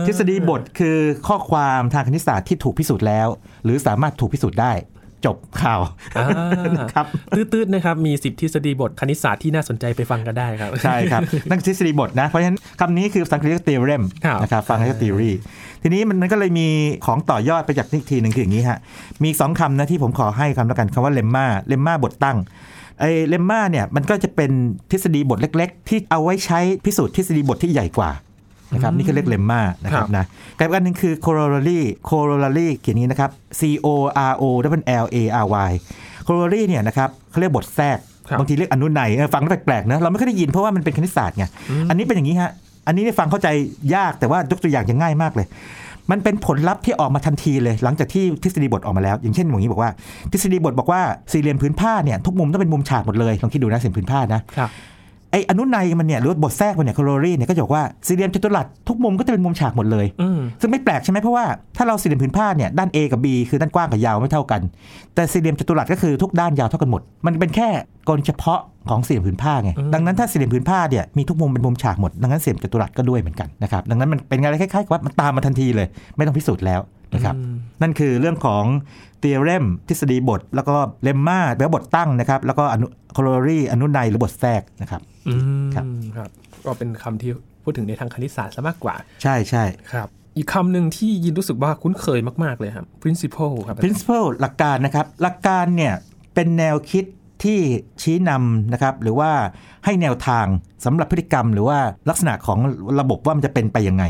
ทฤษฎีบทคือข้อความทางคณิตศาสตร์ที่ถูกพิสูจน์แล้ว หรือสามารถถูกพิสูจน์ได้จบข่าวอ่าครับตืดๆนะครับ มีสิบทฤษฎีบทคณิตศาสตร์ที่น่าสนใจไปฟังกันได้ครับ ใช่ครับ นั่นคือทฤษฎีบทนะ เพราะฉะนั้นคำนี้คือภาษาอังกฤษเรียก theorem ครับนะครับฟังเรียก theory ทีนี้มันมันก็เลยมีของต่อยอดไปจากอีกทีหนึ่งคืออย่างนี้ฮะ มีอีกสองคำนะที่ผมขอให้คำแล้วกันคำว่า lemma lemma บทตั้งไอ้เลมม่าเนี่ยมันก็จะเป็นทฤษฎีบทเล็ก ๆ ที่เอาไว้ใช้พิสูจน์ทฤษฎีบทที่ใหญ่กว่า นะครับนี่คือเรียกเลมม่านะครัครับบนะกับอีกอันหนึ่งคือ corollary corollary เขียนอย่างนี้นะครับ c o r o l a r y corollary เนี่ยนะครับเขาเรียกบทแทรกครับบางทีเรียกอนุนัยเออฟังแล้วแปลกๆนะเราไม่ค่อยได้ยินเพราะว่ามันเป็นคณิตศาสตร์ไงอันนี้เป็นอย่างนี้ฮะอันนี้เนี่ยฟังเข้าใจยากแต่ว่ายกตัวอย่างจะง่ายมากเลย มันเป็นผลลัพธ์ที่ออกมาทันทีเลย หลังจากที่ทฤษฎีบทออกมาแล้ว อย่างเช่นอย่างนี้บอกว่า ทฤษฎีบทบอกว่าสี่เหลี่ยมผืนผ้าเนี่ยทุกมุมต้องเป็นมุมฉากหมดเลยลองคิดดูนะสี่เหลี่ยมผืนผ้านะครับ ไออนุนัยมันเนี่ยหรือว่าบทแทรกมันเนี่ยคอโลรีเนี่ยก็จะบอกว่าสี่เหลี่ยมจัตุรัสทุกมุมก็จะเป็นมุมฉากหมดเลยอืมซึ่งไม่แปลกใช่ไหมเพราะว่าถ้าเราสี่เหลี่ยมผืนผ้าเนี่ยด้าน A กับ B คือด้านกว้างกับยาวไม่เท่ากัน แต่สี่เหลี่ยมจัตุรัสก็คือทุกด้านยาวเท่ากันหมด มันเป็นแค่กรณีเฉพาะของสี่เหลี่ยมผืนผ้าไงอืมดังนั้นถ้าสี่เหลี่ยมผืนผ้าเนี่ยมีทุกมุมเป็นมุมฉากหมดดังนั้นสี่เหลี่ยมจัตุรัสก็ด้วยเหมือนกันนะครับดังนั้นมันเป็นอะไรคล้ายๆกับว่ามันตามมาทันทีเลย ไม่ต้องพิสูจน์แล้วนะครับอืมนั่นคือเรื่องของ theorem ทฤษฎีบท แล้วก็ lemma แปลว่าบทตั้งนะครับ แล้วก็อนุ corollary อนุนัยหรือบทแทรกนะครับอืมครับครับ ก็เป็นคำที่พูดถึงในทางคณิตศาสตร์ซะมากกว่า ใช่ใช่ครับ อีกคำหนึ่งที่ยินรู้สึกว่าคุ้นเคยมาก ๆ เลยครับ principle ครับ principle หลักการนะครับ หลักการเนี่ยเป็นแนวคิดที่ชี้นำนะครับ หรือว่าให้แนวทางสำหรับพฤติกรรม หรือว่าลักษณะของระบบว่ามันจะเป็นไปยังไง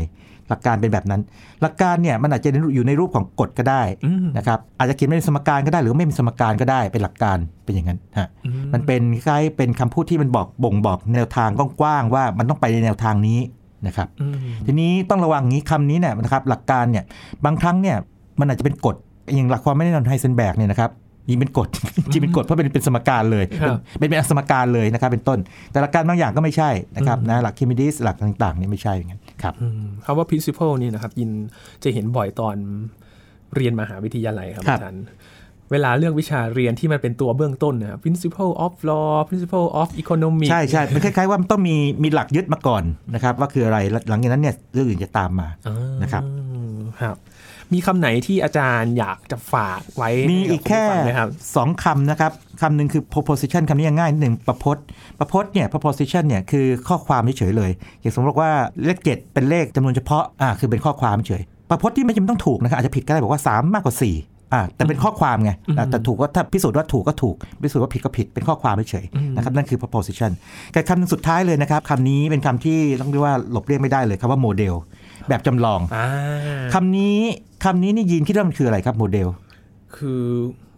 หลักการเป็นแบบนั้น หลักการเนี่ยมันอาจจะอยู่ในรูปของกฎก็ได้อืมนะครับอาจจะเขียนเป็นสมการก็ได้ หรือว่าไม่มีสมการก็ได้เป็นหลักการเป็นอย่างนั้นฮะอืมมันเป็นคล้ายๆเป็นคำพูดที่มันบอกบ่งบอกแนวทางกว้างๆว่ามันต้องไปในแนวทางนี้นะครับอืมทีนี้ต้องระวังงี้คำนี้เนี่ยนะครับหลักการเนี่ยบางครั้งเนี่ยมันอาจจะเป็นกฎอย่างหลักความไม่แน่นอนไฮเซนแบกเนี่ยนะครับยิงเป็นกฎจริงเป็นกฎเพราะเป็นเป็นสมการเลยครับเป็นเป็นสมการเลยนะครับเป็นต้น แต่หลักการบางอย่างก็ไม่ใช่นะครับนะหลักคิมิดิสหลักต่างๆนี่ไม่ใช่อย่างนั้น ครับอืมคำว่า principle นี่นะครับยินจะเห็นบ่อยตอนเรียนมหาวิทยาลัยครับครับอาจารย์เวลาเลือกวิชาเรียนที่มันเป็นตัวเบื้องต้นนะครับ principle of law principle of economics ใช่ใช่มันคล้ายๆว่ามันต้องมีมีหลักยึดมาก่อนนะครับ ว่าคืออะไรแล้วหลังจากนั้นเนี่ยเรื่องอื่นจะตามมาอ่านะครับครับ มีคำไหนที่อาจารย์อยากจะฝากไว้มีอีกแค่ให้บผู้ฟังไหมครับสองคำนะครับคำหนึ่งคือ proposition คำนี้ง่ายนิดหนึ่งประพจน์ประพจน์เนี่ย proposition เนี่ยคือข้อความเฉยๆเลย อย่างสมมติว่าเลขเจ็ดเป็นเลขจำนวนเฉพาะอ่าคือเป็นข้อความเฉย ประพจน์ที่ไม่จำเป็นต้องถูกนะครับอาจจะผิดก็ได้บอกว่า 3 มากกว่าอ่าแต่เป็นข้อความไงอืมแต่ถูกว่าถ้าพิสูจน์ว่าถูกก็ถูก พิสูจน์ว่าผิดก็ผิดเป็นข้อความเฉยอืมๆนะครับนั่นคือ proposition แต่คำหนึ่งสุดท้ายเลยนะครับคำนี้เป็นคำที่ต้องเรียกว่าหลบเลี่ยงไม่ได้เลยคำว่าโมเดล แบบจำลองอ่าคำนี้ คำนี้นี่ยินคิดว่ามันคืออะไรครับโมเดล คือ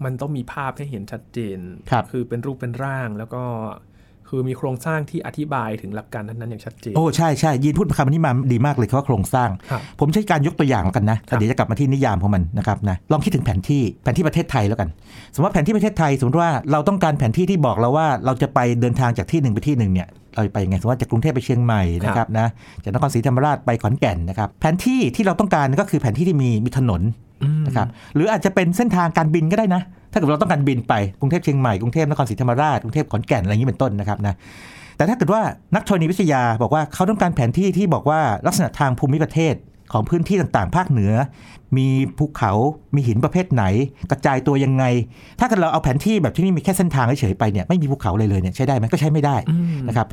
มันต้องมีภาพให้เห็นชัดเจนครับคือเป็นรูปเป็นร่างแล้วก็ คือมีโครงสร้างที่อธิบายถึงหลักการนั้นๆอย่างชัดเจน โอ้ใช่ใช่ยินพูดคำนี้มาดีมากเลยคำว่าโครงสร้างครับผมใช้การยกตัวอย่างแล้วกันนะครับเดี๋ยวจะกลับมาที่นิยามของมันนะครับนะลองคิดถึงแผนที่แผนที่ประเทศไทยแล้วกัน สมมติว่าแผนที่ประเทศไทย สมมติว่าเราต้องการแผนที่ที่บอกเราว่าเราจะไปเดินทางจากที่หนึ่งไปที่หนึ่งเนี่ยเราจะไปยังไงสมมติว่าจากกรุงเทพไปเชียงใหม่นะครับนะจากนครศรีธรรมราชไปขอนแก่นนะครับแผนที่ที่เราต้องการก็คือแผนที่ที่มีมีถนนอืม นะครับหรืออาจจะเป็นเส้นทางการบินก็ได้นะ ถ้าเกิดเราต้องการบินไปกรุงเทพเชียงใหม่กรุงเทพนครศรีธรรมราชกรุงเทพขอนแก่นอะไรอย่างนี้เป็นต้นนะครับนะแต่ถ้าเกิดว่านักธรณีวิทยาบอกว่าเขาต้องการแผนที่ที่บอกว่าลักษณะทางภูมิประเทศของพื้นที่ต่างๆ ภาคเหนือ มีภูเขา มีหินประเภทไหน กระจายตัวยังไง ถ้าเกิดเราเอาแผนที่แบบที่นี่มีแค่เส้นทางเฉยๆไปเนี่ย ไม่มีภูเขาเลยเลยเนี่ยใช้ได้ไหมก็ใช้ไม่ได้อืมนะครับ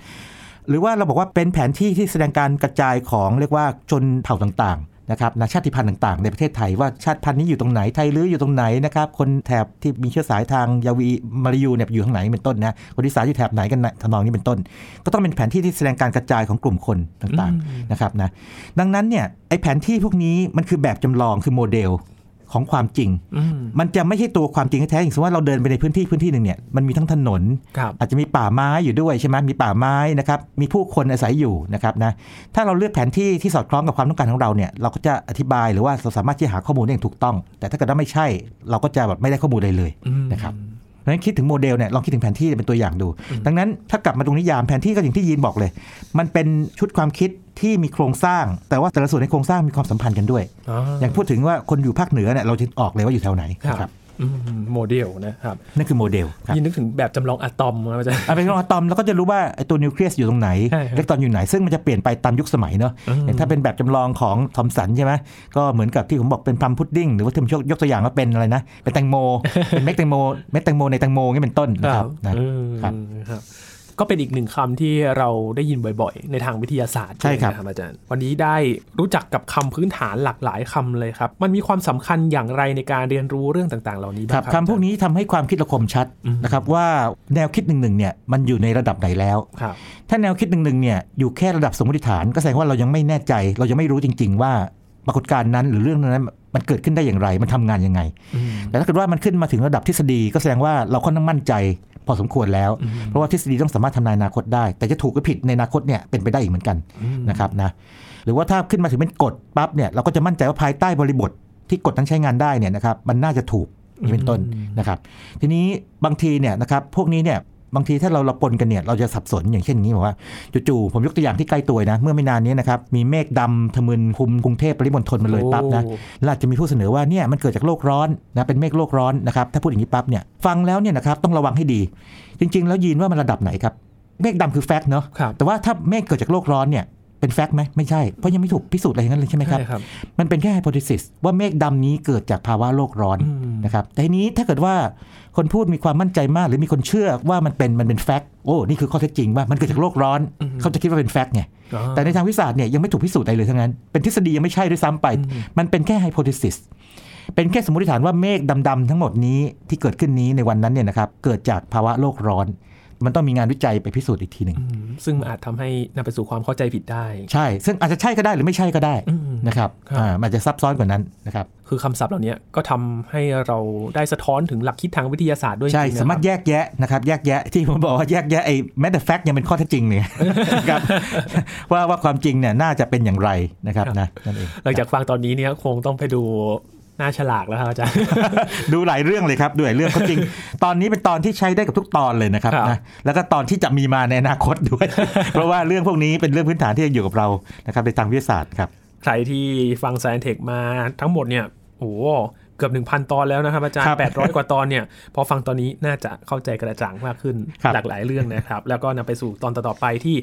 หรือว่าเราบอกว่าเป็นแผนที่ที่แสดงการกระจายของเรียกว่าชนเผ่าต่างๆ นะครับนะชาติพันธุ์ต่างๆ ในประเทศไทยว่าชาติพันธุ์นี้อยู่ตรงไหนไทยลื้ออยู่ตรงไหนนะครับคนแถบที่มีเชื้อสายทางยาวีมาลายูเนี่ยอยู่ทางไหนเป็นต้นนะคนที่สายอยู่แถบไหนกันนะทำนองนี้เป็นต้น ก็ต้องเป็นแผนที่ที่แสดงการกระจายของกลุ่มคนต่างๆนะครับนะดังนั้นเนี่ยไอแผนที่พวกนี้มันคือแบบจำลองคือโมเดล ของความจริงอืมมันจะไม่ใช่ตัวความจริงแท้ๆอย่างสมมติว่าเราเดินไปในพื้นที่พื้นที่หนึ่งเนี่ยมันมีทั้งถนนครับอาจจะมีป่าไม้อยู่ด้วยใช่ไหมมีป่าไม้นะครับมีผู้คนอาศัยอยู่นะครับนะถ้าเราเลือกแผนที่ที่สอดคล้องกับความต้องการของเราเนี่ยเราก็จะอธิบายหรือว่าเราสามารถที่จะหาข้อมูลได้อย่างถูกต้อง แต่ถ้าเกิดว่าไม่ใช่ เราก็จะแบบไม่ได้ข้อมูลเลยเลยอืมนะครับเพราะฉะนั้นคิดถึงโมเดลเนี่ยลองคิดถึงแผนที่เป็นตัวอย่างดู ดังนั้นถ้ากลับมาตรงนิยามแผนที่ก็อย่างที่ยินบอกเลย มันเป็นชุดความคิด ที่มีโครงสร้าง แต่ว่าแต่ละส่วนในโครงสร้างมีความสัมพันธ์กันด้วยอ๋ออย่างพูดถึงว่าคนอยู่ภาคเหนือเนี่ยเราจะออกเลยว่าอยู่แถวไหนครับนะครับอืมโมเดลนะครับนั่นคือโมเดลครับยินนึกถึงแบบจำลองอะตอมครับอาจารย์เอาไปลองอะตอมแล้วก็จะรู้ว่าไอ้ตัวนิวเคลียสอยู่ตรงไหนใช่ครับอิเล็กตรอนอยู่ไหนซึ่งมันจะเปลี่ยนไปตามยุคสมัยเนอะอืมอย่างถ้าเป็นแบบจำลองของทอมสันใช่ไหมก็เหมือนกับที่ผมบอกเป็น plum pudding หรือว่าที่ผมยกยกตัวอย่างว่าเป็นอะไรนะ เป็นแตงโมเป็นเม็ดแตงโมเม็ดแตงโมในแตงโมนี่เป็นต้นนะครับนะอืมครับครับ ก็เป็นอีกหนึ่งคำที่เราได้ยินบ่อยๆ ในทางวิทยาศาสตร์ใช่ครับไหมอาจารย์ วันนี้ได้รู้จักกับคำพื้นฐานหลากหลายคำเลยครับ มันมีความสำคัญอย่างไรในการเรียนรู้เรื่องต่างๆ เหล่านี้คบ้ารับงครับคำพวกนี้ทำให้ความคิดเราคมชัดอืมนะครับว่าแนวคิดหนึ่งๆเนี่ยมันอยู่ในระดับไหนแล้วครับถ้าแนวคิดหนึ่งๆเนี่ยอยู่แค่ระดับสมมติฐาน ก็แสดงว่าเรายังไม่แน่ใจ เรายังไม่รู้จริง ๆ ว่าปรากฏการณ์นั้นหรือเรื่องนั้นมันเกิดขึ้นได้อย่างไร มันทำงานยังไงอืมแต่ถ้าเกิดว่ามันขึ้นมาถึงระดับทฤษฎีก็แสดงว่าเราค่อนข้างมั่นใจพ อสมควรแล้วอืมเพราะว่าทฤษฎีต้องสามารถทำนายอนาคตได้ แต่จะถูกหรือผิดในอนาคตเนี่ยเป็นไปได้อีกเหมือนกันอืมนะครับนะหรือว่าถ้าขึ้นมาถึงเป็นกฎปั๊บเนี่ยเราก็จะมั่นใจว่าภายใต้บริบทที่กฎนั้นใช้งานได้เนี่ยนะครับมันน่าจะถูกนี่เป็นต้นนะครับ ทีนี้บางทีเนี่ยนะครับพวกนี้เนี่ย บางทีถ้าเราเราปนกันเนี่ยเราจะสับสนอย่างเช่นนี้บอกว่าจู่ๆผมยกตัวอย่างที่ใกล้ตัวนะ เมื่อไม่นานนี้นะครับมีเมฆดำทะมึนคลุมกรุงเทพปริมณฑลมาเลยปั๊บนะโอ้แล้วอาจจะมีผู้เสนอว่าเนี่ยมันเกิดจากโลกร้อนนะเป็นเมฆโลกร้อนนะครับถ้าพูดอย่างนี้ปั๊บเนี่ยฟังแล้วเนี่ยนะครับต้องระวังให้ดี จริง ๆ แล้วยีนว่ามันระดับไหนครับเมฆดำคือแฟกต์เนาะครับแต่ว่าถ้าเมฆเกิดจากโลกร้อนเนี่ยเป็น fact ไหมไม่ใช่ เพราะยังไม่ถูกพิสูจน์อะไรอย่างนั้นเลยใช่ไหมครับใช่ครับมันเป็นแค่ hypothesis ว่าเมฆดำนี้เกิดจากภาวะโลกร้อนอืมนะครับแต่ทีนี้ถ้าเกิดว่า คนพูดมีความมั่นใจมาก หรือมีคนเชื่อว่ามันเป็นมันเป็น fact โอ้นี่คือข้อเท็จจริงว่ามันเกิดจากโลกร้อนอืมเขาจะคิดว่าเป็น fact ไงอ๋อแต่ในทางวิทยาศาสตร์เนี่ยยังไม่ถูกพิสูจน์อะไรเลยทั้งนั้น เป็นทฤษฎียังไม่ใช่ด้วยซ้ำไปอืมมันเป็นแค่ hypothesis เป็นแค่สมมติฐานว่าเมฆดำๆทั้งหมดนี้ที่เกิดขึ้นนี้ในวันนั้นเนี่ยนะครับเกิดจากภาวะโลกร้อน มันต้องมีงานวิจัยไปพิสูจน์อีกทีหนึ่งอืมซึ่งมันอาจทำให้นำไปสู่ความเข้าใจผิดได้ ใช่ ซึ่งอาจจะใช่ก็ได้หรือไม่ใช่ก็ได้อืมนะครับครับอ่ามันจะซับซ้อนกว่านั้นนะครับคือคำศัพท์เหล่านี้ก็ทำให้เราได้สะท้อนถึงหลักคิดทางวิทยาศาสตร์ด้วยใช่จงๆนะสามารถคบแยกแยะนะครับแยกแยะที่ผมบอกว่าแยกแยะไอ้แม้แต่แฟกต์ยังเป็นข้อเท็จจริงเนี่ยนะครับว่าว่าความจริงเนี่ยน่าจะเป็นอย่างไรนะครับนะนั่นเองหลังจากฟังตอนนี้เนี่ยคงต้องไปดูห น้าฉลากแล้วครับอาจารย์ ดูหลายเรื่องเลยครับดูหลายเรื่องเขาจริง ตอนนี้เป็นตอนที่ใช้ได้กับทุกตอนเลยนะครับครับนะแล้วก็ตอนที่จะมีมาในอนาคตด้วย เพราะว่าเรื่องพวกนี้เป็นเรื่องพื้นฐานที่ยังอยู่กับเรานะครับในทางวิทยาศาสตร์ครับ ใครที่ฟัง Science Tech มาทั้งหมดเนี่ยโอ้โหเกือบ1,000 ตอนแล้วนะครับอาจารครัย์บ800 กว่าตอนเนี่ย พอฟังตอนนี้น่าจะเข้าใจกระจ่างมากขึ้นครับหลากหลายเรื่องนะครับ แล้วก็นำไปสู่ตอนต่อๆไปที่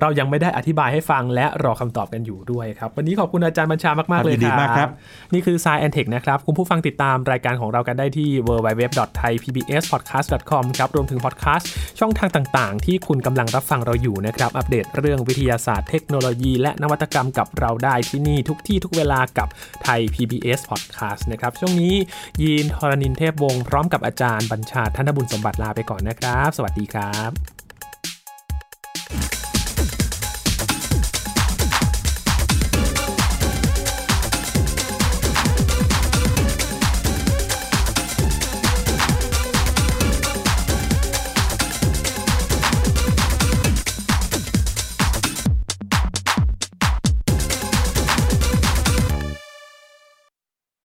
เรายังไม่ได้อธิบายให้ฟังและรอคำตอบกันอยู่ด้วยครับ วันนี้ขอบคุณอาจารย์บัญชามาก ๆ เลยยินดีมากครับ นี่คือ Science and Tech นะครับ คุณผู้ฟังติดตามรายการของเรากันได้ที่ www.thaipbspodcast.com ครับรวมถึงพอดแคสต์ช่องทางต่าง ๆ ที่คุณกำลังรับฟังเราอยู่นะครับ อัปเดตเรื่องวิทยาศาสตร์เทคโนโลยี และนวัตกรรมกับเราได้ที่นี่ทุกที่ทุกเวลากับไทย PBS Podcast นะครับช่วงนี้ยีนทรณินเทพวงศ์พร้อมกับอาจารย์บัญชาธนบุญสมบัติลาไปก่อนนะครับ สวัสดีครับ